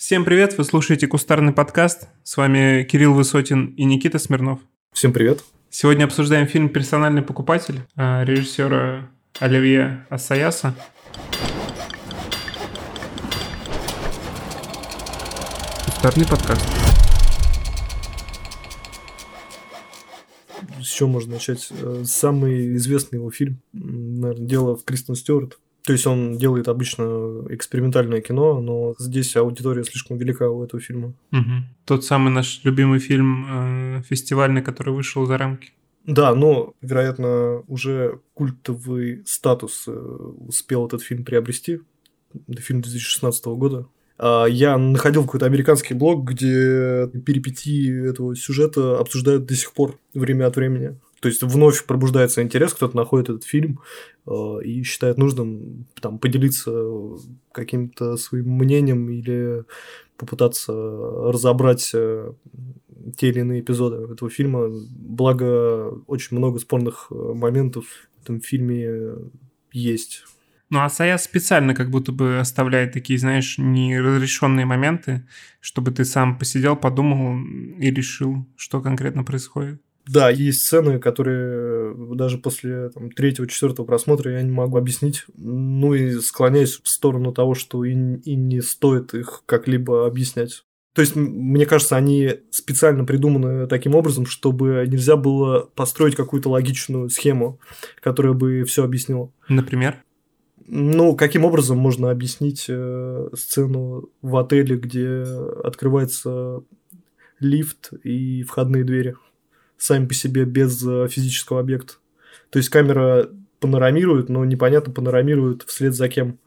Всем привет, вы слушаете Кустарный подкаст. С вами Кирилл Высотин и Никита Смирнов. Всем привет. Сегодня обсуждаем фильм «Персональный покупатель» а, режиссера Оливье Ассаяса. Кустарный подкаст. С чего можно начать? Э, самый известный его фильм, наверное, «Дело в Кристен Стюарт». То есть он делает обычно экспериментальное кино, но здесь аудитория слишком велика у этого фильма. Угу. Тот самый наш любимый фильм э, фестивальный, который вышел за рамки. Да, но, вероятно, уже культовый статус э, успел этот фильм приобрести. Фильм 2016 года. А, я находил какой-то американский блог, где перипетии этого сюжета обсуждают до сих пор время от времени. То есть вновь пробуждается интерес, кто-то находит этот фильм э, и считает нужным там, поделиться каким-то своим мнением или попытаться разобрать э, те или иные эпизоды этого фильма. Благо, очень много спорных э, моментов в этом фильме есть. Ну, а Саяс специально как будто бы оставляет такие, знаешь, неразрешенные моменты, чтобы ты сам посидел, подумал и решил, что конкретно происходит. Да, есть сцены, которые даже после там, третьего, четвертого просмотра я не могу объяснить. Ну и склоняюсь в сторону того, что и, и не стоит их как-либо объяснять. То есть, мне кажется, они специально придуманы таким образом, чтобы нельзя было построить какую-то логичную схему, которая бы все объяснила. Например? Ну, каким образом можно объяснить э, сцену в отеле, где открывается лифт и входные двери? Сами по себе без э, физического объекта. То есть камера панорамирует, но непонятно панорамирует вслед за кем.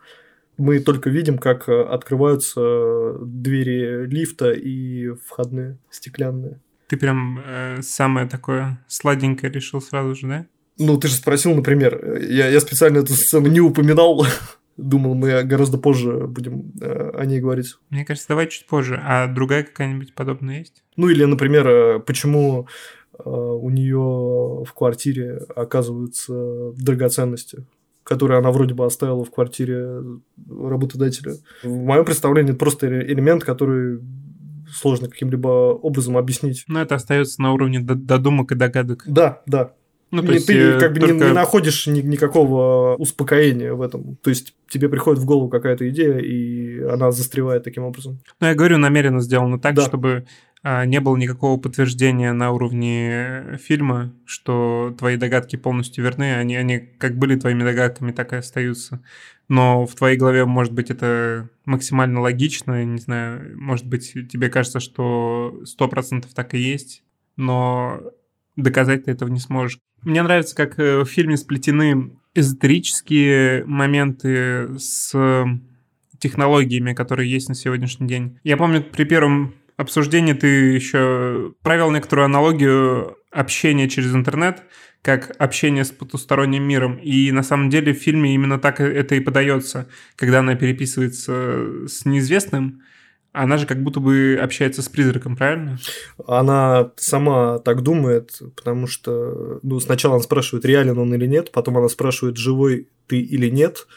Мы только видим, как э, открываются э, двери лифта и входные стеклянные. Ты прям э, самое такое сладенькое решил сразу же, да? Ну, ты же спросил, например. Я, я специально эту сцену не упоминал. Думал, мы гораздо позже будем о ней говорить. Мне кажется, давай чуть позже. А другая какая-нибудь подобная есть? Ну, или, например, почему у нее в квартире оказываются драгоценности, которые она вроде бы оставила в квартире работодателя. В моем представлении это просто элемент, который сложно каким-либо образом объяснить. Но это остается на уровне додумок и догадок. Да, да. Ну, то есть ты э, как бы только... не, не находишь ни, никакого успокоения в этом. То есть тебе приходит в голову какая-то идея, и она застревает таким образом. Ну, я говорю, намеренно сделано так, да. чтобы не было никакого подтверждения на уровне фильма, что твои догадки полностью верны, они, они как были твоими догадками, так и остаются. Но в твоей голове, может быть, это максимально логично, не знаю, может быть, тебе кажется, что сто процентов так и есть, но доказать ты этого не сможешь. Мне нравится, как э, в фильме сплетены эзотерические моменты с технологиями, которые есть на сегодняшний день. Я помню, при первом обсуждении ты еще провел некоторую аналогию общения через интернет, как общение с потусторонним миром. И на самом деле в фильме именно так это и подается, когда она переписывается с неизвестным, она же как будто бы общается с призраком, правильно? Она сама так думает, потому что ну, сначала она спрашивает, реален он или нет, потом она спрашивает, живой ты или нет,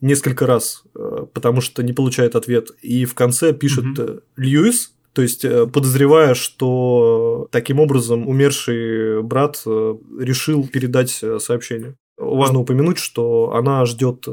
несколько раз, э, потому что не получает ответ. И в конце пишет угу. Льюис, то есть, э, подозревая, что таким образом умерший брат э, решил передать э, сообщение. Важно упомянуть, что она ждет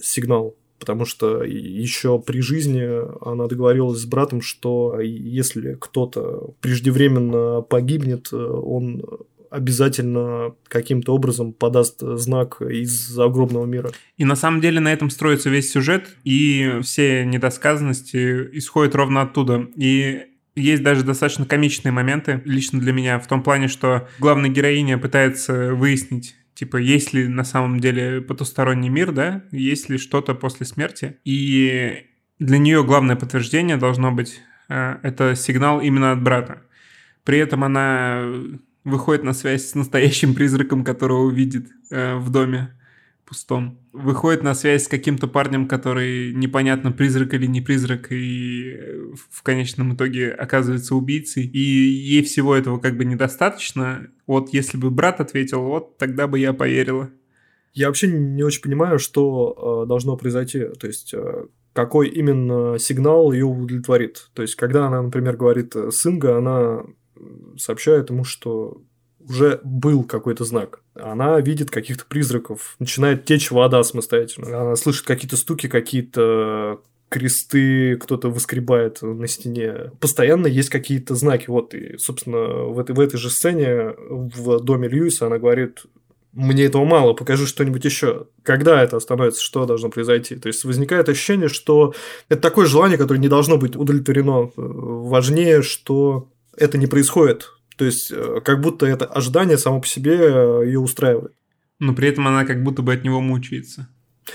сигнал, потому что еще при жизни она договорилась с братом, что если кто-то преждевременно погибнет, он обязательно каким-то образом подаст знак из загробного мира. И на самом деле на этом строится весь сюжет, и все недосказанности исходят ровно оттуда. И есть даже достаточно комичные моменты лично для меня в том плане, что главная героиня пытается выяснить, типа, есть ли на самом деле потусторонний мир, да, есть ли что-то после смерти. И для нее главное подтверждение должно быть э, это сигнал именно от брата. При этом она выходит на связь с настоящим призраком, которого увидит э, в доме пустом. Выходит на связь с каким-то парнем, который непонятно, призрак или не призрак, и в конечном итоге оказывается убийцей. И ей всего этого как бы недостаточно. Вот если бы брат ответил, вот тогда бы я поверила. Я вообще не очень понимаю, что э, должно произойти. То есть, э, какой именно сигнал ее удовлетворит. То есть, когда она, например, говорит Синга, она сообщает ему, что уже был какой-то знак. Она видит каких-то призраков, начинает течь вода самостоятельно. Она слышит какие-то стуки, какие-то кресты кто-то выскребает на стене. Постоянно есть какие-то знаки. Вот, и, собственно, в этой, в этой же сцене в доме Льюиса она говорит, мне этого мало, покажи что-нибудь еще. Когда это становится, что должно произойти? То есть возникает ощущение, что это такое желание, которое не должно быть удовлетворено. Важнее, что это не происходит. То есть э, как будто это ожидание само по себе э, ее устраивает. Но при этом она как будто бы от него мучается.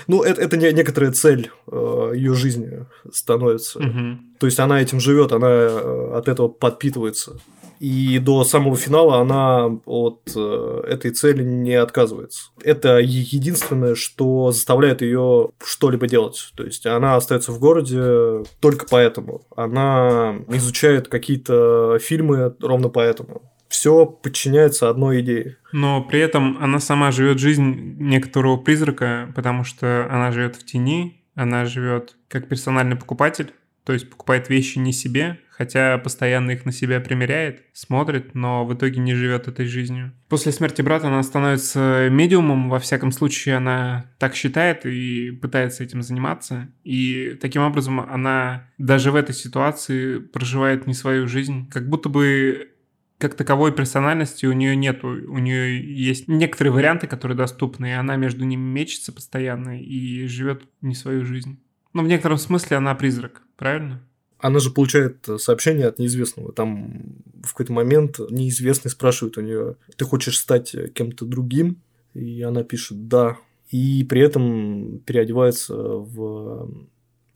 Ну, это, это не, некоторая цель э, ее жизни становится. Угу. То есть она этим живет, она э, от этого подпитывается. И до самого финала она от э, этой цели не отказывается. Это единственное, что заставляет ее что-либо делать. То есть она остается в городе только поэтому. Она изучает какие-то фильмы ровно поэтому все подчиняется одной идее. Но при этом она сама живет жизнь некоторого призрака, потому что она живет в тени, она живет как персональный покупатель, то есть покупает вещи не себе, хотя постоянно их на себя примеряет, смотрит, но в итоге не живет этой жизнью. После смерти брата она становится медиумом, во всяком случае она так считает и пытается этим заниматься. И таким образом она даже в этой ситуации проживает не свою жизнь, как будто бы как таковой персональности у нее нету. У нее есть некоторые варианты, которые доступны, и она между ними мечется постоянно и живет не свою жизнь. Но в некотором смысле она призрак, правильно? Она же получает сообщение от неизвестного. Там в какой-то момент неизвестный спрашивает у нее, ты хочешь стать кем-то другим? И она пишет «да». И при этом переодевается в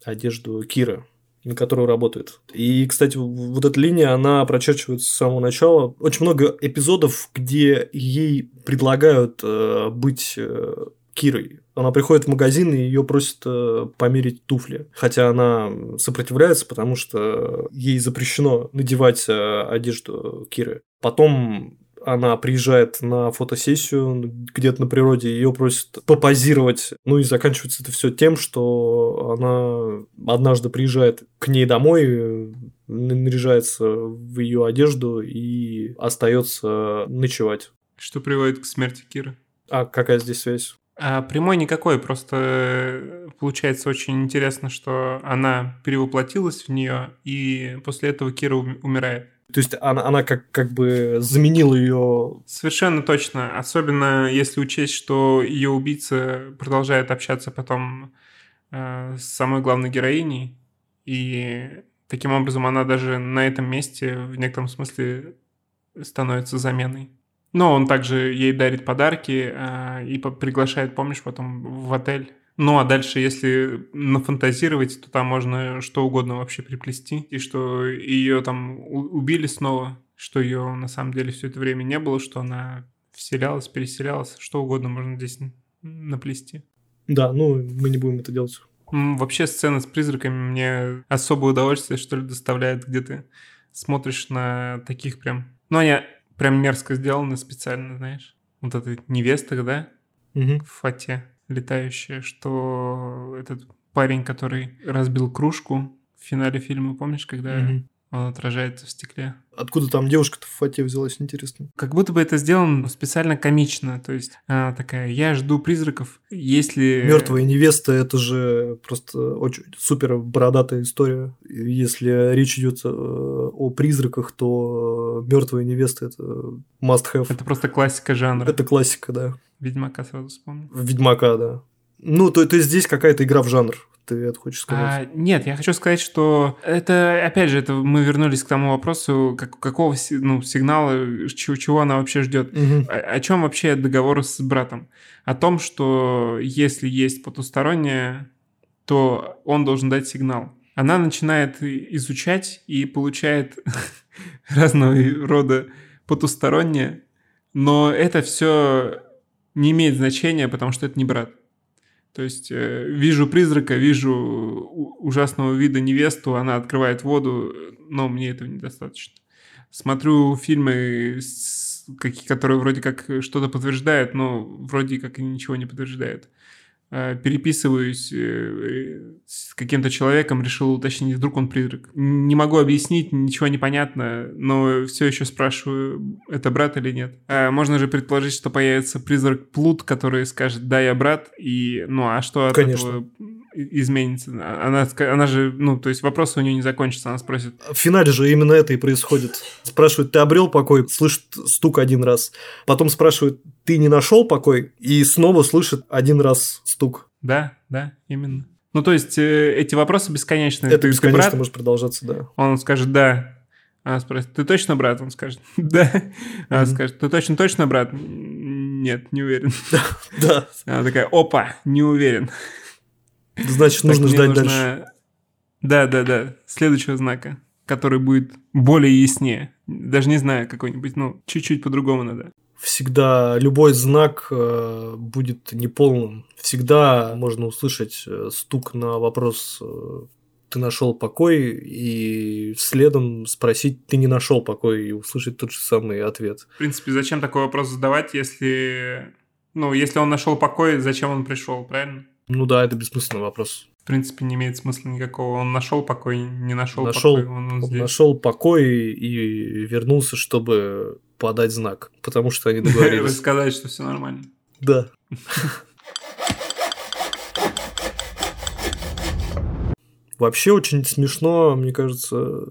одежду Кира, на которую работает. И, кстати, вот эта линия, она прочерчивается с самого начала. Очень много эпизодов, где ей предлагают э, быть э, Кирой. Она приходит в магазин и ее просят э, померить туфли. Хотя она сопротивляется, потому что ей запрещено надевать э, одежду Киры. Потом она приезжает на фотосессию где-то на природе, ее просят попозировать. Ну и заканчивается это все тем, что она однажды приезжает к ней домой, наряжается в ее одежду и остается ночевать. Что приводит к смерти Киры? А какая здесь связь? А прямой никакой, просто получается очень интересно, что она перевоплотилась в нее, и после этого Кира умирает. То есть она, она как, как бы заменила ее. Совершенно точно. Особенно если учесть, что ее убийца продолжает общаться потом э, с самой главной героиней. И таким образом она даже на этом месте в некотором смысле становится заменой. Но он также ей дарит подарки э, и приглашает, помнишь, потом в отель ну а дальше, если нафантазировать, то там можно что угодно вообще приплести. И что ее там убили снова, что ее на самом деле все это время не было, что она вселялась, переселялась, что угодно можно здесь наплести. Да, ну мы не будем это делать. Вообще сцена с призраками мне особое удовольствие, что ли, доставляет, где ты смотришь на таких прям... Ну, они прям мерзко сделаны специально, знаешь. Вот эта невеста, да? Угу. В фате летающая, что этот парень, который разбил кружку в финале фильма, помнишь, когда угу. Он отражается в стекле? Откуда там девушка-то в фате взялась, интересно? Как будто бы это сделано специально комично, то есть она такая, я жду призраков, если... Мертвая невеста, это же просто очень супер бородатая история. Если речь идет э, о призраках, то мертвая невеста это must have. Это просто классика жанра. Это классика, да. Ведьмака сразу вспомнил. Ведьмака, да. Ну, то, то есть здесь какая-то игра в жанр ты это хочешь сказать? А, нет, я хочу сказать, что это, опять же, это мы вернулись к тому вопросу, как, какого ну, сигнала, чего, чего она вообще ждет. Угу. О, о чем вообще договор с братом? О том, что если есть потустороннее, то он должен дать сигнал. Она начинает изучать и получает разного рода потустороннее, но это все не имеет значения, потому что это не брат. То есть э, вижу призрака, вижу ужасного вида невесту, она открывает воду, но мне этого недостаточно. Смотрю фильмы, какие, которые вроде как что-то подтверждают, но вроде как и ничего не подтверждают. Э, переписываюсь э, с каким-то человеком, решил уточнить, вдруг он призрак. Не могу объяснить, ничего не понятно, но все еще спрашиваю, это брат или нет. А можно же предположить, что появится призрак Плут, который скажет, да, я брат, и ну а что от Конечно. этого изменится? Она, она же, ну, то есть вопросы у нее не закончатся, она спросит. В финале же именно это и происходит. Спрашивают, ты обрел покой? Слышит стук один раз. Потом спрашивают, ты не нашел покой? И снова слышит один раз стук. Да, да, именно. Ну, то есть, э, эти вопросы бесконечны. Это ты, бесконечно ты брат? может продолжаться, да. Он скажет «да». Она спросит «ты точно брат?» Он скажет «да». Она mm-hmm. скажет «ты точно-точно брат?» Нет, не уверен. Да. Она такая «опа, не уверен». Значит, нужно ждать нужно... дальше. Да, да, да. Следующего знака, который будет более яснее. Даже не знаю, какой-нибудь, ну, чуть-чуть по-другому надо. Всегда любой знак э, будет неполным. Всегда можно услышать э, стук на вопрос э, ты нашел покой, и следом спросить, ты не нашел покой, и услышать тот же самый ответ. В принципе, зачем такой вопрос задавать, если, ну, если он нашел покой, зачем он пришел, правильно? Ну да, это бессмысленный вопрос. В принципе, не имеет смысла никакого. Он нашел покой, не нашел, нашел покой. Он, он, он нашел покой и вернулся, чтобы подать знак, потому что они договорились. Сказать, что все нормально. Да. Вообще очень смешно, мне кажется,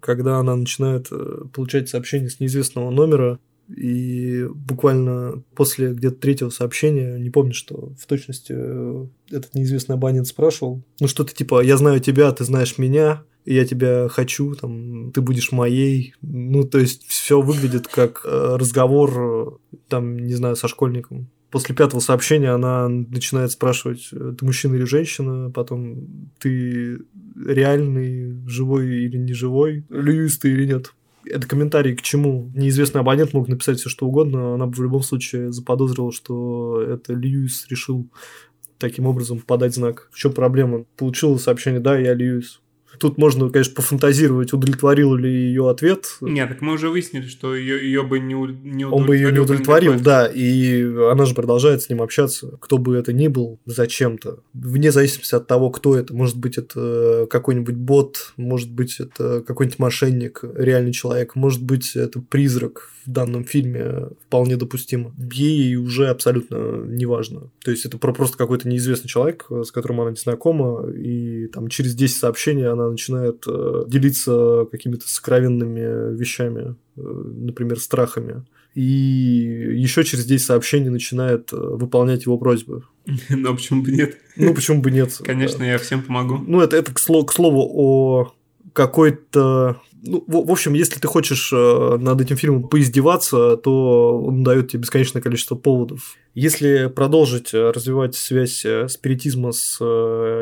когда она начинает э, получать сообщение с неизвестного номера, и буквально после где-то третьего сообщения, не помню, что в точности э, этот неизвестный абонент спрашивал, ну что-то типа «я знаю тебя, ты знаешь меня», я тебя хочу, там, ты будешь моей. Ну, то есть все выглядит как э, разговор, там, не знаю, со школьником. После пятого сообщения она начинает спрашивать, ты мужчина или женщина, потом ты реальный, живой или не живой, Льюис ты или нет это комментарий к чему? Неизвестный абонент мог написать все что угодно, она бы в любом случае заподозрила, что это Льюис решил таким образом подать знак. В чем проблема? Получила сообщение, да, я Льюис. Тут можно, конечно, пофантазировать, удовлетворил ли ее ответ. Нет, так мы уже выяснили, что ее, ее бы не, не удовлетворил. Он бы ее не удовлетворил, да, и она же продолжает с ним общаться, кто бы это ни был, зачем-то. Вне зависимости от того, кто это. Может быть, это какой-нибудь бот, может быть, это какой-нибудь мошенник, реальный человек, может быть, это призрак в данном фильме вполне допустимо. Ей уже абсолютно неважно. То есть это просто какой-то неизвестный человек, с которым она не знакома, и там через 10 сообщений она начинает э, делиться какими-то сокровенными вещами, э, например, страхами. И еще через 10 сообщений начинает э, выполнять его просьбы. Ну, почему бы нет? Ну, почему бы нет? Конечно, я всем помогу. Ну, это, это к, слову, к слову о какой-то ну, в, в общем, если ты хочешь над этим фильмом поиздеваться, то он дает тебе бесконечное количество поводов. Если продолжить развивать связь спиритизма с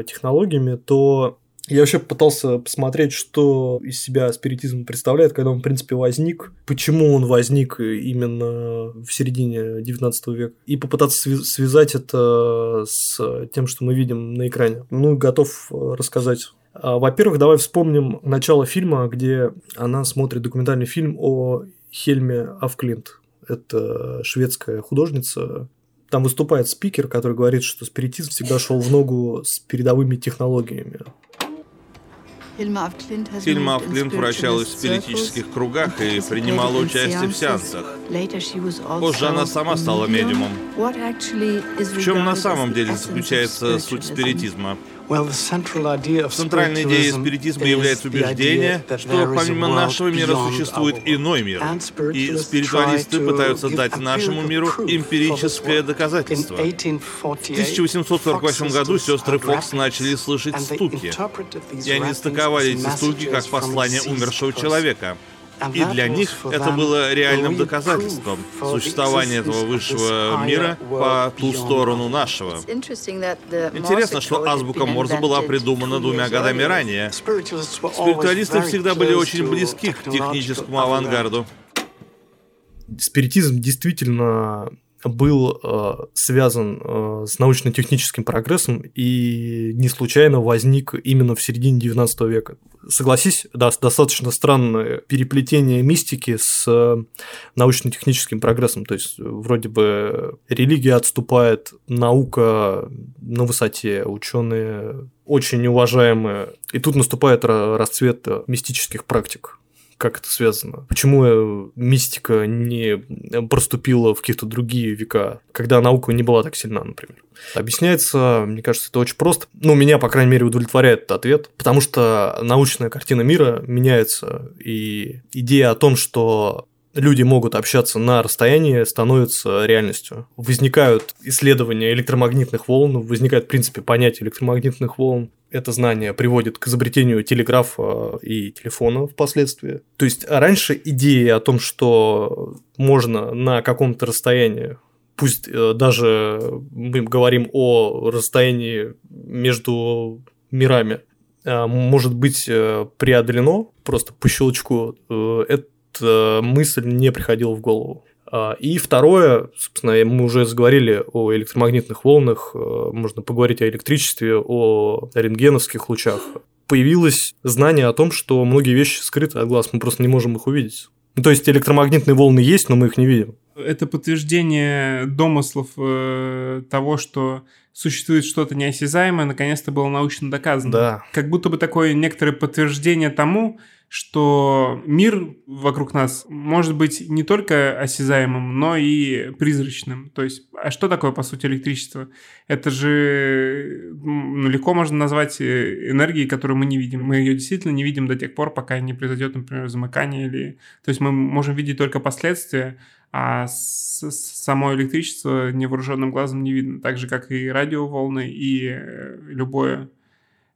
технологиями, то я вообще пытался посмотреть, что из себя спиритизм представляет, когда он, в принципе, возник, почему он возник именно в середине 19 века, и попытаться связать это с тем, что мы видим на экране. Ну, готов рассказать а, во-первых, давай вспомним начало фильма, где она смотрит документальный фильм о Хельме Авклинт. Это шведская художница. Там выступает спикер, который говорит, что спиритизм всегда шел в ногу с передовыми технологиями. Хельма Афклинт вращалась в спиритических кругах и принимала участие в сеансах. Позже она сама стала медиумом. В чем на самом деле заключается суть спиритизма? Центральной идеей спиритизма является убеждение, что помимо нашего мира существует иной мир, и спиритуалисты пытаются дать нашему миру эмпирическое доказательство. В 1848 году сестры Фокс начали слышать стуки, и они стыковали эти стуки как послание умершего человека. И для них это было реальным доказательством существования этого высшего мира по ту сторону нашего. Интересно, что азбука Морзе была придумана двумя годами ранее. Спиритуалисты всегда были очень близки к техническому авангарду. Спиритизм действительно был э, связан э, с научно-техническим прогрессом и не случайно возник именно в середине 19 века. Согласись, да, достаточно странное переплетение мистики с э, научно-техническим прогрессом. То есть, вроде бы религия отступает, наука на высоте, ученые очень уважаемые. И тут наступает расцвет мистических практик как это связано? Почему э, мистика не проступила в какие-то другие века, когда наука не была так сильна, например? Объясняется, мне кажется, это очень просто. Ну, меня, по крайней мере, удовлетворяет этот ответ, потому что научная картина мира меняется, и идея о том, что люди могут общаться на расстоянии, становится реальностью. Возникают исследования электромагнитных волн, возникает, в принципе, понятие электромагнитных волн. Это знание приводит к изобретению телеграфа и телефона впоследствии. То есть раньше идея о том, что можно на каком-то расстоянии пусть э, даже мы говорим о расстоянии между мирами, э, может быть э, преодолено просто по щелчку, это э, мысль не приходила в голову. А, и второе, собственно, мы уже заговорили о электромагнитных волнах, э, можно поговорить о электричестве, о рентгеновских лучах. Появилось знание о том, что многие вещи скрыты от глаз, мы просто не можем их увидеть. Ну, то есть электромагнитные волны есть, но мы их не видим. Это подтверждение домыслов э, того, что существует что-то неосязаемое, наконец-то было научно доказано. Да. Как будто бы такое некоторое подтверждение тому, что мир вокруг нас может быть не только осязаемым, но и призрачным. То есть, а что такое, по сути, электричество? Это же ну, легко можно назвать э, энергией, которую мы не видим. Мы ее действительно не видим до тех пор, пока не произойдет, например, замыкание. Или... То есть мы можем видеть только последствия, а само электричество невооруженным глазом не видно. Так же, как и радиоволны, и э, любое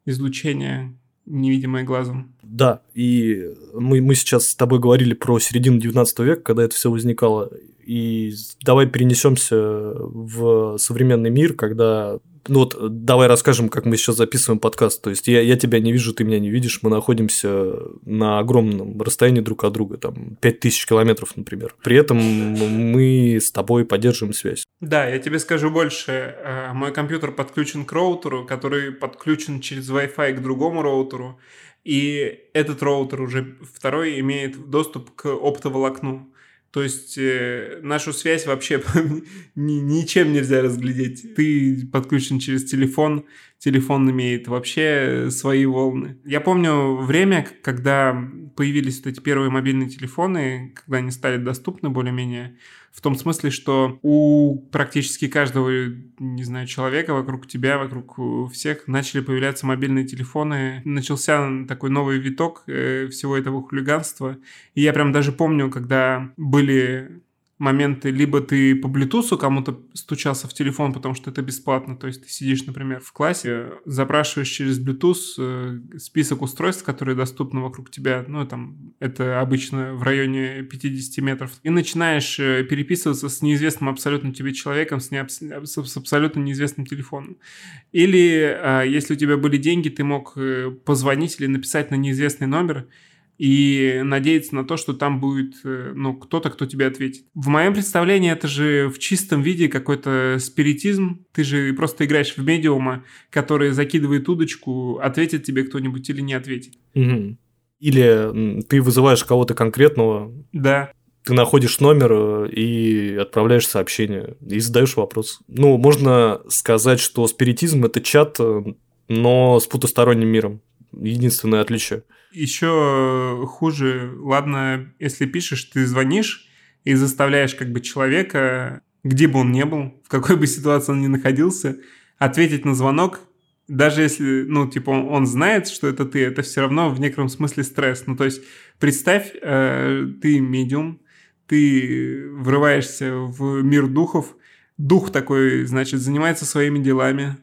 излучение, невидимое глазом. Да, и мы, мы сейчас с тобой говорили про середину 19 века, когда это все возникало. И давай перенесемся в современный мир, когда ну вот давай расскажем, как мы сейчас записываем подкаст. То есть я, я тебя не вижу, ты меня не видишь. Мы находимся на огромном расстоянии друг от друга, там 5000 километров, например. При этом мы с тобой поддерживаем связь. Да, я тебе скажу больше. Э, мой компьютер подключен к роутеру, который подключен через Wi-Fi к другому роутеру. И этот роутер уже второй имеет доступ к оптоволокну. То есть э, нашу связь вообще ни, ничем нельзя разглядеть. Ты подключен через телефон, телефон имеет вообще свои волны. Я помню время, когда появились вот эти первые мобильные телефоны, когда они стали доступны более-менее, в том смысле, что у практически каждого, не знаю, человека вокруг тебя, вокруг всех начали появляться мобильные телефоны. Начался такой новый виток э, всего этого хулиганства. И я прям даже помню, когда были моменты, либо ты по Bluetooth кому-то стучался в телефон, потому что это бесплатно, то есть ты сидишь, например, в классе, запрашиваешь через Bluetooth э, список устройств, которые доступны вокруг тебя, ну, там, это обычно в районе 50 метров, и начинаешь э, переписываться с неизвестным абсолютно тебе человеком, с, не, с абсолютно неизвестным телефоном. Или, э, если у тебя были деньги, ты мог позвонить или написать на неизвестный номер, и надеяться на то, что там будет э, ну, кто-то, кто тебе ответит. В моем представлении это же в чистом виде какой-то спиритизм. Ты же просто играешь в медиума, который закидывает удочку, ответит тебе кто-нибудь или не ответит. Угу. Или ты вызываешь кого-то конкретного. Да. Ты находишь номер э, и отправляешь сообщение и задаешь вопрос. Ну, можно сказать, что спиритизм это чат, э, но с потусторонним миром. Единственное отличие. Еще хуже, ладно, если пишешь, ты звонишь и заставляешь как бы человека, где бы он ни был, в какой бы ситуации он ни находился, ответить на звонок, даже если, ну, типа, он, он знает, что это ты, это все равно в некотором смысле стресс. Ну, то есть, представь, э, ты медиум, ты врываешься в мир духов, дух такой, значит, занимается своими делами,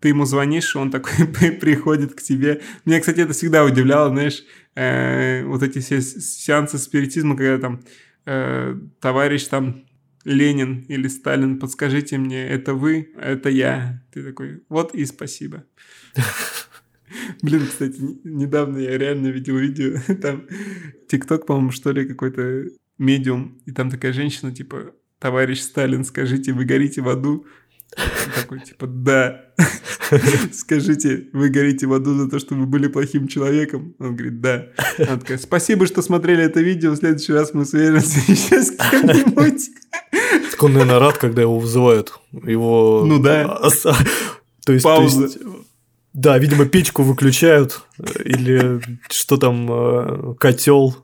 ты ему звонишь, он такой приходит к тебе. Меня, кстати, это всегда удивляло, знаешь, э, вот эти все сеансы спиритизма, когда там э, товарищ там Ленин или Сталин, подскажите мне, это вы, это я. Ты такой, вот и спасибо. Блин, кстати, недавно я реально видел видео, там ТикТок, по-моему, что ли, какой-то медиум, и там такая женщина, типа, товарищ Сталин, скажите, вы горите в аду? Такой, типа, да. Скажите, вы горите в аду за то, что вы были плохим человеком? Он говорит, да. Она такая, спасибо, что смотрели это видео. В следующий раз мы свяжемся еще с кем-нибудь. Так он, наверное, рад, когда его вызывают. Его... Ну да. То есть, Пауза. то есть, да, видимо, печку выключают или что там, котел.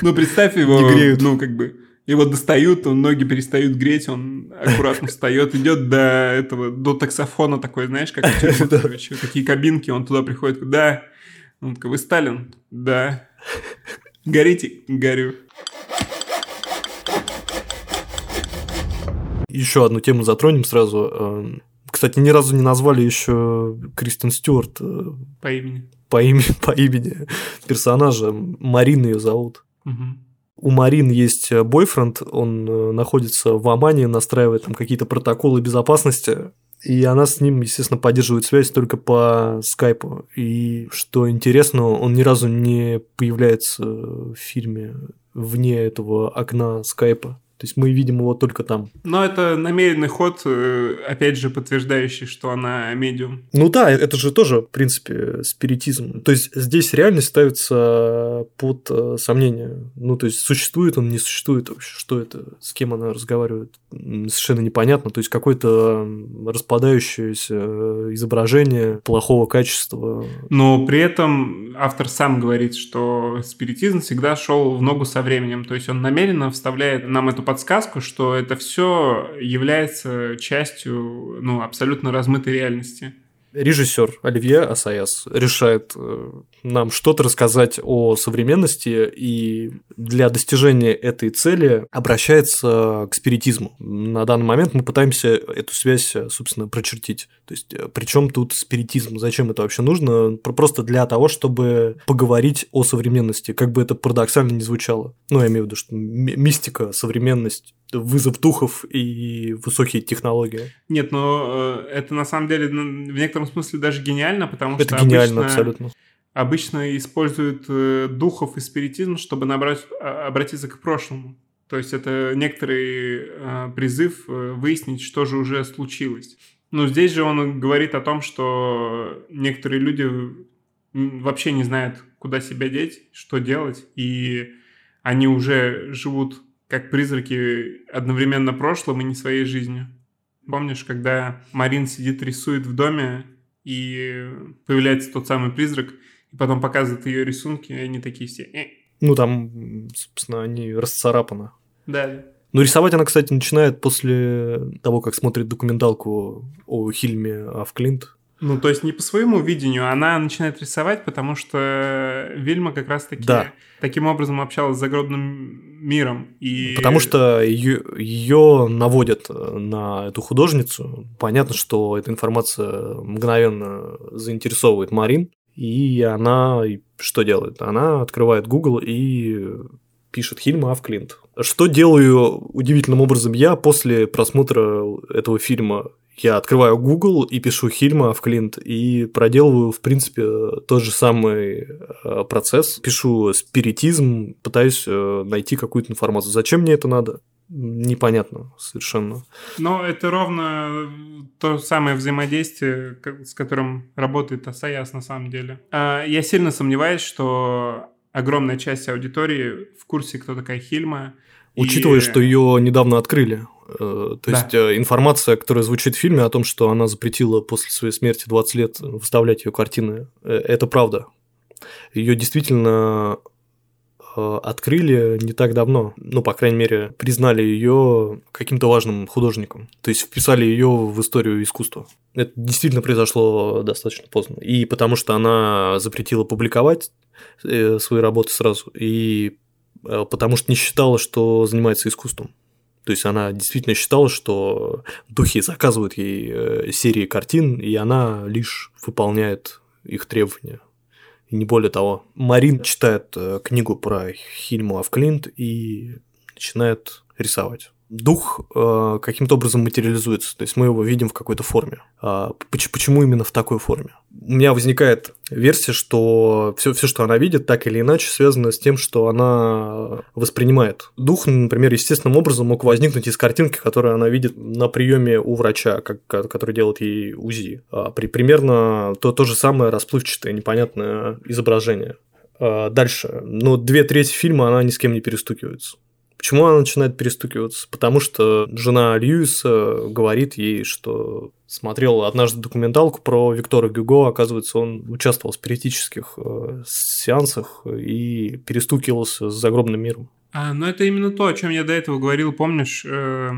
Ну, представь его, ну, как бы, его достают, он ноги перестают греть, он аккуратно встает, идет до этого, до таксофона такой, знаешь, как у такие кабинки, он туда приходит, да, он такой, вы Сталин? Да. Горите? Горю. Еще одну тему затронем сразу. Эм, Кстати, ни разу не назвали еще Кристен Стюарт э, По имени. по имени, по имени персонажа. Марин ее зовут. Мгм. У Марин есть э, бойфренд, он э, находится в Омане, настраивает там какие-то протоколы безопасности, и она с ним, естественно, поддерживает связь только по скайпу. И что интересно, он ни разу не появляется в фильме вне этого окна скайпа. То есть мы видим его только там. Но это намеренный ход, э, опять же, подтверждающий, что она медиум. Ну да, это же тоже, в принципе, спиритизм. То есть здесь реальность ставится под э, сомнение. Ну, то есть существует он, не существует вообще, что это, с кем она разговаривает, совершенно непонятно. То есть какое-то распадающееся э, изображение плохого качества. Но при этом автор сам говорит, что спиритизм всегда шел в ногу со временем. То есть он намеренно вставляет нам эту подсказку, что это все является частью ну, абсолютно размытой реальности. Режиссер Оливье Асаяс решает э, нам что-то рассказать о современности и для достижения этой цели обращается к спиритизму. На данный момент мы пытаемся эту связь, э, собственно, прочертить. То есть, причем тут спиритизм? Зачем это вообще нужно? Про- Просто для того, чтобы поговорить о современности, как бы это парадоксально не звучало. Ну, я имею в виду, что ми- мистика, современность, вызов духов и высокие технологии. Нет, но э, это на самом деле в некотором смысле даже гениально, потому Это что гениально обычно, абсолютно. Обычно используют э, духов и спиритизм, чтобы набрать, а, обратиться к прошлому. То есть это некоторый э, призыв э, выяснить, что же уже случилось. Но здесь же он говорит о том, что некоторые люди вообще не знают, куда себя деть, что делать, и они уже живут как призраки одновременно прошлым и не своей жизнью. Помнишь, когда Марин сидит, рисует в доме, и появляется тот самый призрак, и потом показывает ее рисунки, и они такие все... «Э». Ну, там, собственно, они расцарапаны. Да. Ну, рисовать она, кстати, начинает после того, как смотрит документалку о Хильме Афклинт. Ну, то есть не по своему видению, она начинает рисовать, потому что Вильма как раз-таки Да. таким образом общалась с загробным миром. И... Потому что ее, наводят на эту художницу. Понятно, что эта информация мгновенно заинтересовывает Марин. И она что делает? Она открывает Google и пишет Хильма Афклинт. Что делаю удивительным образом я после просмотра этого фильма? Я открываю Google и пишу Хильма Афклинт и проделываю, в принципе, тот же самый э, процесс. Пишу спиритизм, пытаюсь э, найти какую-то информацию. Зачем мне это надо? Непонятно совершенно. Но это ровно то самое взаимодействие, с которым работает Асаяс на самом деле. А, Я сильно сомневаюсь, что огромная часть аудитории в курсе, кто такая Хильма. И- Учитывая, что ее недавно открыли. Э, То есть э, информация, которая звучит в фильме о том, что она запретила после своей смерти 20 лет выставлять ее картины, э, это правда. Ее действительно открыли не так давно. Ну, по крайней мере, признали ее каким-то важным художником. То есть вписали ее в историю искусства. Это действительно произошло достаточно поздно. И потому что она запретила публиковать э, свои работы сразу, и э, потому что не считала, что занимается искусством. То есть она действительно считала, что духи заказывают ей э, серии картин, и она лишь выполняет их требования. И не более того. Марин читает э, книгу про Хильму Афклинт и начинает рисовать. Дух э, каким-то образом материализуется, то есть мы его видим в какой-то форме. Э, почему именно в такой форме? У меня возникает версия, что все, все, что она видит, так или иначе связано с тем, что она воспринимает. Дух, например, естественным образом мог возникнуть из картинки, которую она видит на приеме у врача, как, который делает ей УЗИ. А при, примерно то, то же самое расплывчатое, непонятное изображение. А дальше. Ну, две трети фильма она ни с кем не перестукивается. Почему она начинает перестукиваться? Потому что жена Льюиса говорит ей, что смотрел однажды документалку про Виктора Гюго, оказывается, он участвовал в спиритических э, сеансах и перестукивался с загробным миром. А, ну, это именно то, о чем я до этого говорил, помнишь, э,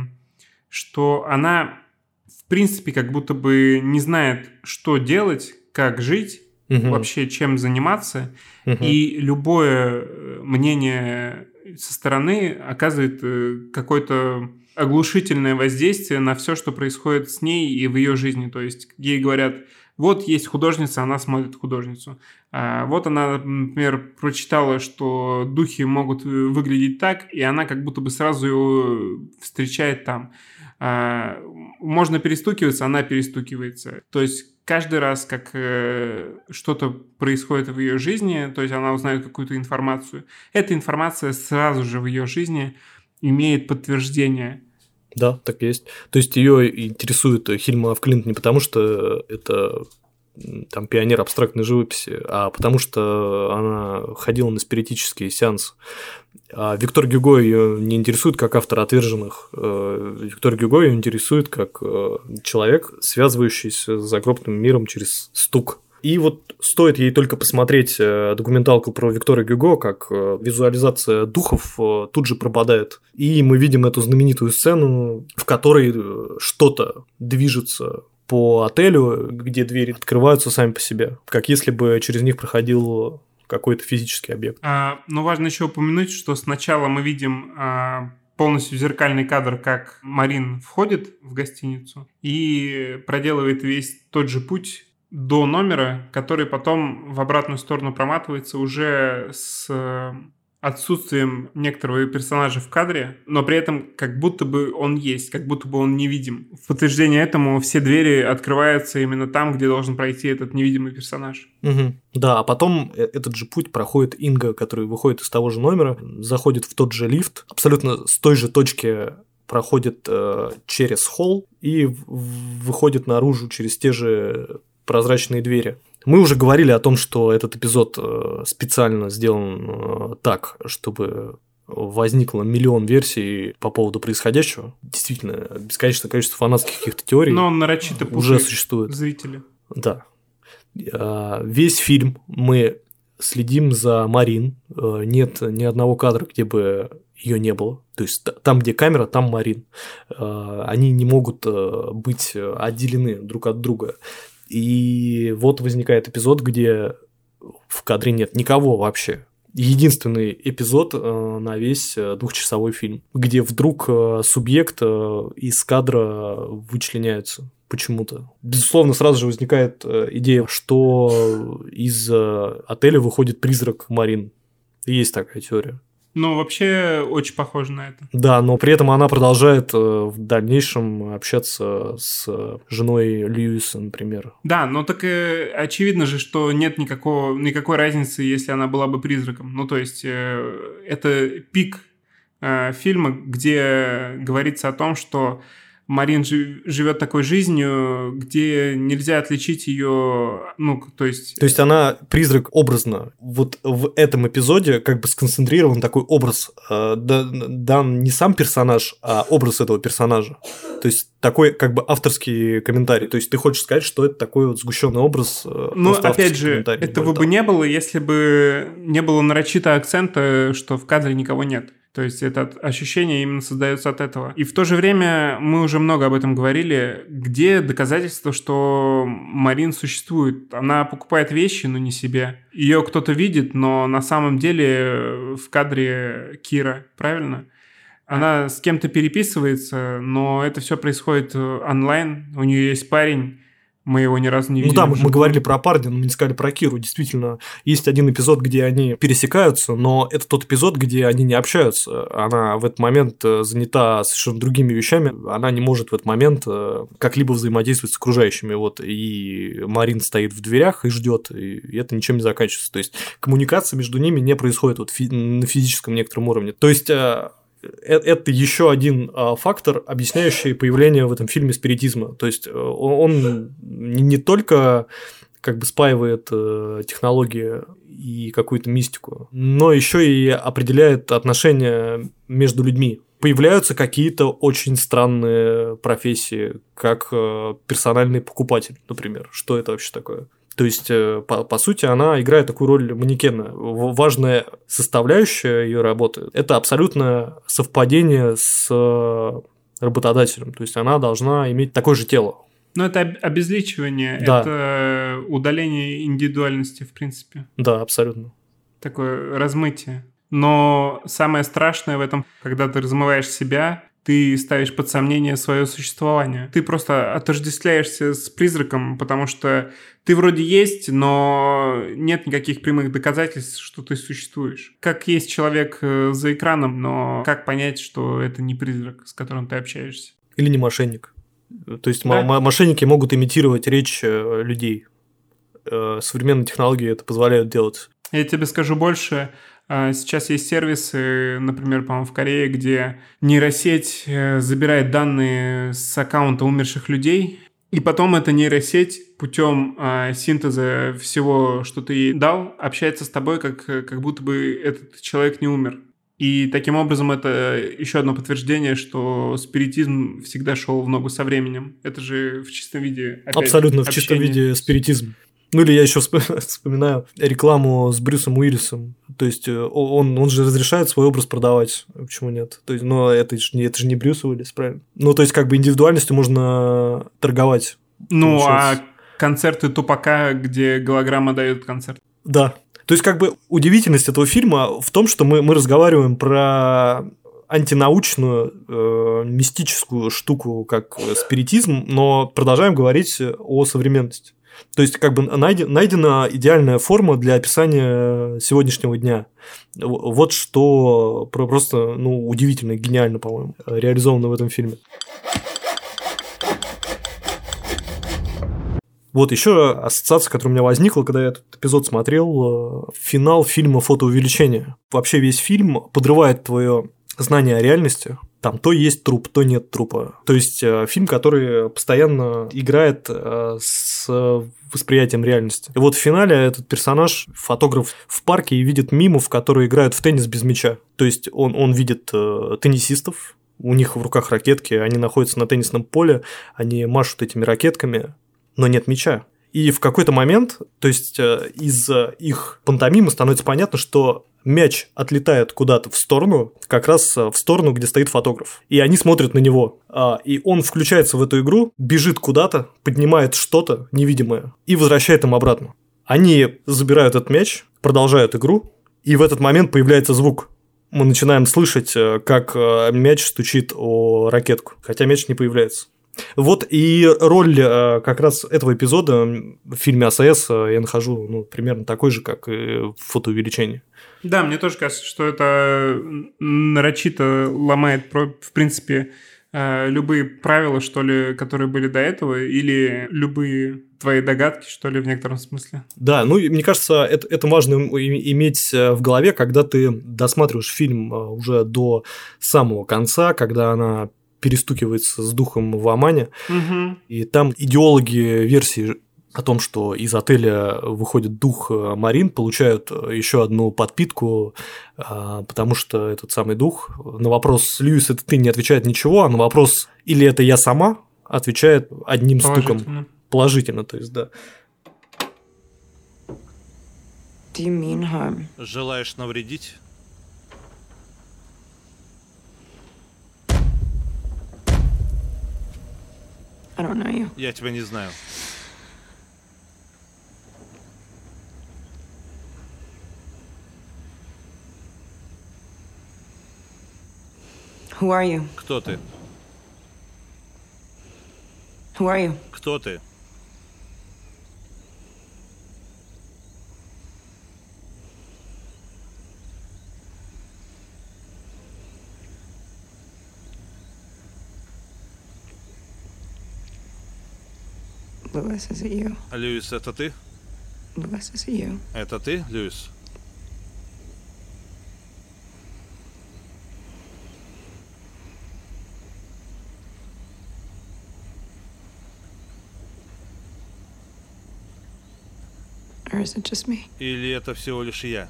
что она, в принципе, как будто бы не знает, что делать, как жить, угу. вообще чем заниматься, угу. и любое э, мнение со стороны оказывает э, какое-то оглушительное воздействие на все, что происходит с ней и в ее жизни. То есть ей говорят, вот есть художница, она смотрит художницу. А вот она, например, прочитала, что духи могут э, выглядеть так, и она как будто бы сразу его встречает там. А можно перестукиваться, она перестукивается. То есть каждый раз, как э, что-то происходит в ее жизни, то есть она узнает какую-то информацию, эта информация сразу же в ее жизни имеет подтверждение. Да, так есть. То есть ее интересует Хильма Клинт не потому, что это там пионер абстрактной живописи, а потому что она ходила на спиритические сеансы. А Виктор Гюго ее не интересует как автор отверженных. Э, Виктор Гюго ее интересует как э, человек, связывающийся с загробным миром через стук. И вот стоит ей только посмотреть э, документалку про Виктора Гюго, как визуализация духов тут же пропадает. И мы видим эту знаменитую сцену, в которой что-то движется по отелю, где двери открываются сами по себе, как если бы через них проходил какой-то физический объект. А, но важно еще упомянуть, что сначала мы видим а, полностью зеркальный кадр, как Марин входит в гостиницу и проделывает весь тот же путь до номера, который потом в обратную сторону проматывается уже с отсутствием некоторого персонажа в кадре, но при этом как будто бы он есть, как будто бы он невидим. В подтверждение этому все двери открываются именно там, где должен пройти этот невидимый персонаж. Угу. Да, а потом э, этот же путь проходит Инга, который выходит из того же номера, заходит в тот же лифт, абсолютно с той же точки проходит э, через холл и выходит наружу через те же прозрачные двери. Мы уже говорили о том, что этот эпизод э, специально сделан э, так, чтобы возникло миллион версий по поводу происходящего. Действительно, бесконечное количество фанатских каких-то теорий Но он нарочито уже существует. Зрители. Да. А, весь фильм мы следим за Марин. Э, нет ни одного кадра, где бы ее не было. То есть там, где камера, там Марин. Они не могут быть отделены друг от друга. И вот возникает эпизод, где в кадре нет никого вообще. Единственный эпизод э, на весь э, двухчасовой фильм, где вдруг э, субъект из кадра вычленяется почему-то. Безусловно, сразу же возникает идея, что из отеля выходит призрак Марин. Есть такая теория. Ну, вообще очень похоже на это. Да, но при этом она продолжает э, в дальнейшем общаться с женой Льюиса, например. Да, но так и очевидно же, что нет никакого, никакой разницы, если она была бы призраком. Ну, то есть, э, это пик э, фильма, где говорится о том, что Марин живет такой жизнью, где нельзя отличить ее, ну, то есть... То есть она призрак образно. Вот в этом эпизоде как бы сконцентрирован такой образ, э, дан не сам персонаж, а образ этого персонажа. То есть такой как бы авторский комментарий. То есть ты хочешь сказать, что это такой вот сгущенный образ. Э, ну, опять же, этого бы не было, если бы не было нарочито акцента, что в кадре никого нет. То есть это ощущение именно создается от этого. И в то же время мы уже много об этом говорили. Где доказательства, что Марин существует? Она покупает вещи, но не себе. Ее кто-то видит, но на самом деле в кадре Кира, правильно? Она с кем-то переписывается, но это все происходит онлайн. У нее есть парень, Мы его ни разу не видели. Ну да, мы, мы говорили про парня, но мы не сказали про Киру. Действительно, есть один эпизод, где они пересекаются, но это тот эпизод, где они не общаются. Она в этот момент э, занята совершенно другими вещами. Она не может в этот момент э, как-либо взаимодействовать с окружающими. Вот, и Марин стоит в дверях и ждет, и это ничем не заканчивается. То есть коммуникация между ними не происходит вот фи- на физическом некотором уровне. То есть Э, это еще один а, фактор, объясняющий появление в этом фильме спиритизма. То есть э, он не только как бы спаивает э, технологии и какую-то мистику, но еще и определяет отношения между людьми. Появляются какие-то очень странные профессии, как персональный покупатель, например. Что это вообще такое? То есть, э, по, по сути, она играет такую роль манекена. Важная составляющая ее работы – это абсолютное совпадение с э, работодателем. То есть, она должна иметь такое же тело. Ну, это обезличивание, да. это удаление индивидуальности, в принципе. Да, абсолютно. Такое размытие. Но самое страшное в этом, когда ты размываешь себя, ты ставишь под сомнение свое существование. Ты просто отождествляешься с призраком, потому что ты вроде есть, но нет никаких прямых доказательств, что ты существуешь. Как есть человек э, за экраном, но как понять, что это не призрак, с которым ты общаешься? Или не мошенник. То есть да? мошенники могут имитировать речь э, людей. Э, современные технологии это позволяют делать. Я тебе скажу больше. А, сейчас есть сервисы, например, по-моему, в Корее, где нейросеть э, забирает данные с аккаунта умерших людей, и потом эта нейросеть путем а, синтеза всего, что ты ей дал, общается с тобой, как, как будто бы этот человек не умер. И таким образом это еще одно подтверждение, что спиритизм всегда шел в ногу со временем. Это же в чистом виде. Опять, Абсолютно в чистом виде спиритизм. Ну или я еще вспоминаю рекламу с Брюсом Уиллисом. То есть э, он, он же разрешает свой образ продавать. Почему нет? То есть, но это же, это же не Брюс Уиллис, правильно? Ну, то есть, как бы индивидуальностью можно торговать. Ну, получается. а концерты Тупака, где голограмма дает концерт. Да. То есть, как бы удивительность этого фильма в том, что мы, мы разговариваем про антинаучную, э, мистическую штуку, как спиритизм, но продолжаем говорить о современности. То есть, как бы найдена идеальная форма для описания сегодняшнего дня. Вот что просто ну, удивительно, гениально, по-моему, реализовано в этом фильме. Вот еще ассоциация, которая у меня возникла, когда я этот эпизод смотрел, э, финал фильма «Фотоувеличение». Вообще весь фильм подрывает твое знание о реальности, там то есть труп, то нет трупа. То есть э, фильм, который постоянно играет э, с восприятием реальности. И вот в финале этот персонаж, фотограф в парке и видит мимов, которые играют в теннис без мяча. То есть он, он видит э, теннисистов, у них в руках ракетки, они находятся на теннисном поле, они машут этими ракетками, но нет мяча. И в какой-то момент, то есть э, из их пантомимы становится понятно, что мяч отлетает куда-то в сторону, как раз э, в сторону, где стоит фотограф. И они смотрят на него. А, и он включается в эту игру, бежит куда-то, поднимает что-то невидимое и возвращает им обратно. Они забирают этот мяч, продолжают игру, и в этот момент появляется звук. Мы начинаем слышать, э, как мяч стучит о ракетку, хотя мяч не появляется. Вот и роль э, как раз этого эпизода в фильме АСС э, я нахожу ну, примерно такой же, как и в фотоувеличении. Да, мне тоже кажется, что это нарочито ломает, в принципе, э, любые правила, что ли, которые были до этого, или любые твои догадки, что ли, в некотором смысле. Да, ну, мне кажется, это, это важно иметь в голове, когда ты досматриваешь фильм уже до самого конца, когда она перестукивается с духом в Омане. Угу. И там идеологи версии о том, что из отеля выходит дух э, Марин, получают э, еще одну подпитку, а, потому что этот самый дух на вопрос «Льюис, это ты?» не отвечает ничего, а на вопрос «Или это я сама?» отвечает одним Положительно. стуком. Положительно, то есть, да. Желаешь навредить? I don't know you. Я тебя не знаю. Who are you? Кто ты? Who are you? Кто ты? Lewis, is it you? Льюис, это ты? Lewis, is you? Это ты, Льюис? Or is it just me? Или это всего лишь я?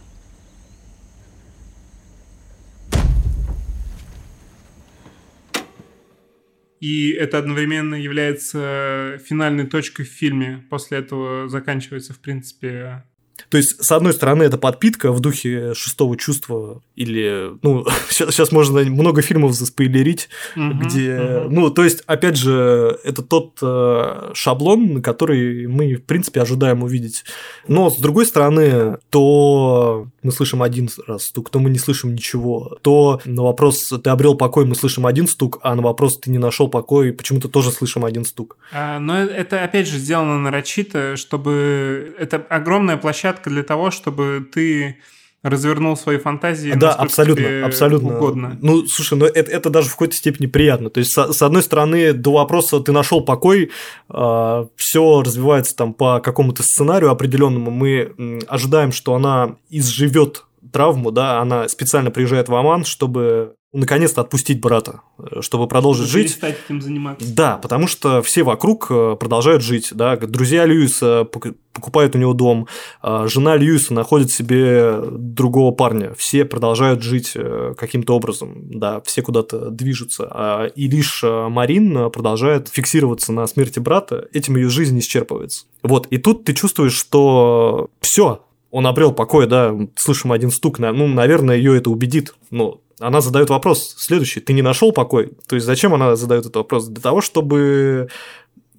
И это одновременно является финальной точкой в фильме. После этого заканчивается, в принципе, То есть, с одной стороны, это подпитка в духе шестого чувства, или, ну, сейчас, можно много фильмов заспойлерить, Мгм, где, мгм. ну, то есть, опять же, это тот э, шаблон, который мы, в принципе, ожидаем увидеть. Но, с другой стороны, то мы слышим один раз стук, то мы не слышим ничего. То на вопрос «ты обрел покой» мы слышим один стук, а на вопрос «ты не нашел покой» почему-то тоже слышим один стук. А, Но это, опять же, сделано нарочито, чтобы... Это огромная площадка для того, чтобы ты развернул свои фантазии Да, абсолютно, абсолютно. угодно. Ну, слушай, ну это, это даже в какой-то степени приятно. То есть, с, с одной стороны, до вопроса ты нашел покой, все развивается там по какому-то сценарию определенному. Мы ожидаем, что она изживет травму, да, она специально приезжает в Оман, чтобы наконец-то отпустить брата, э, чтобы продолжить жить. Этим заниматься. Да, потому что все вокруг э, продолжают жить, да, друзья Льюиса пок- покупают у него дом, а жена Льюиса находит себе другого парня, все продолжают жить э, каким-то образом, да, все куда-то движутся, а- и лишь э, Марин э, продолжает фиксироваться на смерти брата, этим ее жизнь исчерпывается. Вот, и тут ты чувствуешь, что все, он обрел покой, да, слышим один стук, ну, наверное, ее это убедит, но она задает вопрос следующий, ты не нашел покой? То есть зачем она задает этот вопрос? Для того, чтобы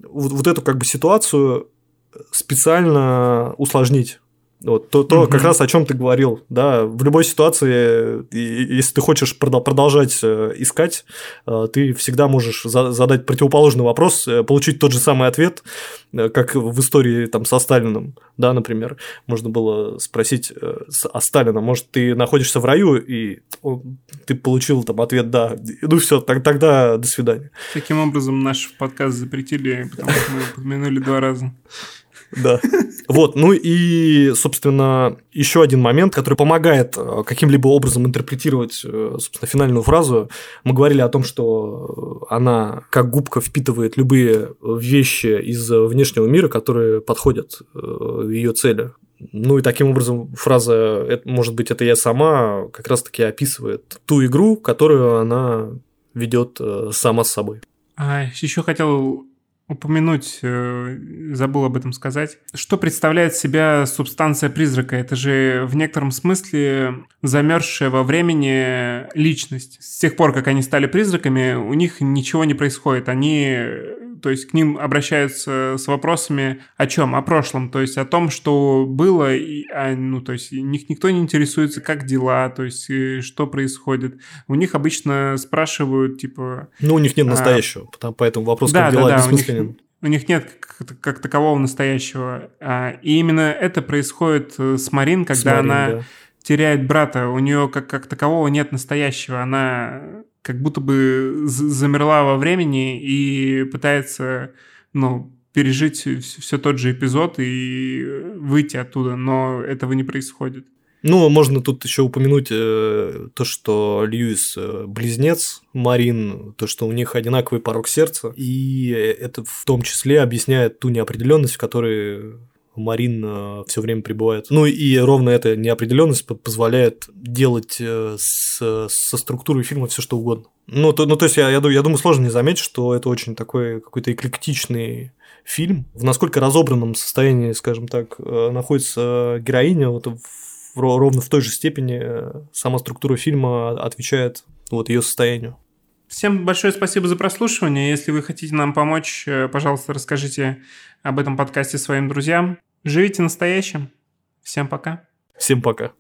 вот, вот эту как бы ситуацию специально усложнить. Вот, то, то Мгм. как раз о чем ты говорил, да, в любой ситуации, если ты хочешь продо- продолжать э, искать, э, ты всегда можешь за- задать противоположный вопрос, э, получить тот же самый ответ, как в истории там со Сталиным, да, например, можно было спросить о Сталина, может, ты находишься в раю, и ты получил там ответ «да», ну все, тогда до свидания. Таким образом, наш подкаст запретили, потому что мы упомянули два раза. Да. Вот, ну и, собственно, еще один момент, который помогает э, каким-либо образом интерпретировать, э, собственно, финальную фразу. Мы говорили о том, что она как губка впитывает любые вещи из внешнего мира, которые подходят э, ее цели. Ну и таким образом фраза «Это- «может быть, это я сама» как раз-таки описывает ту игру, которую она ведет э, сама с собой. А еще хотел упомянуть, э, забыл об этом сказать. Что представляет себя субстанция призрака? Это же в некотором смысле замерзшая во времени личность. С тех пор, как они стали призраками, у них ничего не происходит. Они, то есть к ним обращаются с вопросами о чем? О прошлом, то есть о том, что было, и, а, ну, то есть них никто не интересуется, как дела, то есть э, что происходит. У них обычно спрашивают, типа, Ну, у них нет А, настоящего, потому- поэтому вопрос, да, как да, дела, да, у них, бессмысленен. у них нет как, как такового настоящего. А, И именно это происходит э, с Марин, когда С Марин, она да. теряет брата. У нее как, как такового нет настоящего. Она как будто бы замерла во времени и пытается, ну, пережить все тот же эпизод и выйти оттуда, но этого не происходит. Ну, можно тут еще упомянуть э, то, что Льюис э, близнец, Марин, то, что у них одинаковый порог сердца, и это в том числе объясняет ту неопределенность, в которой Марин все время пребывает. Ну и ровно эта неопределенность позволяет делать э, с, со структурой фильма все что угодно. Ну, то, ну, то есть я, я, я думаю, сложно не заметить, что это очень такой какой-то эклектичный фильм. В насколько разобранном состоянии, скажем так, э, находится героиня, вот в- ро- ровно в той же степени э, сама структура фильма отвечает вот ее состоянию. Всем большое спасибо за прослушивание. Если вы хотите нам помочь, э, пожалуйста, расскажите об этом подкасте своим друзьям. Живите настоящим. Всем пока. Всем пока.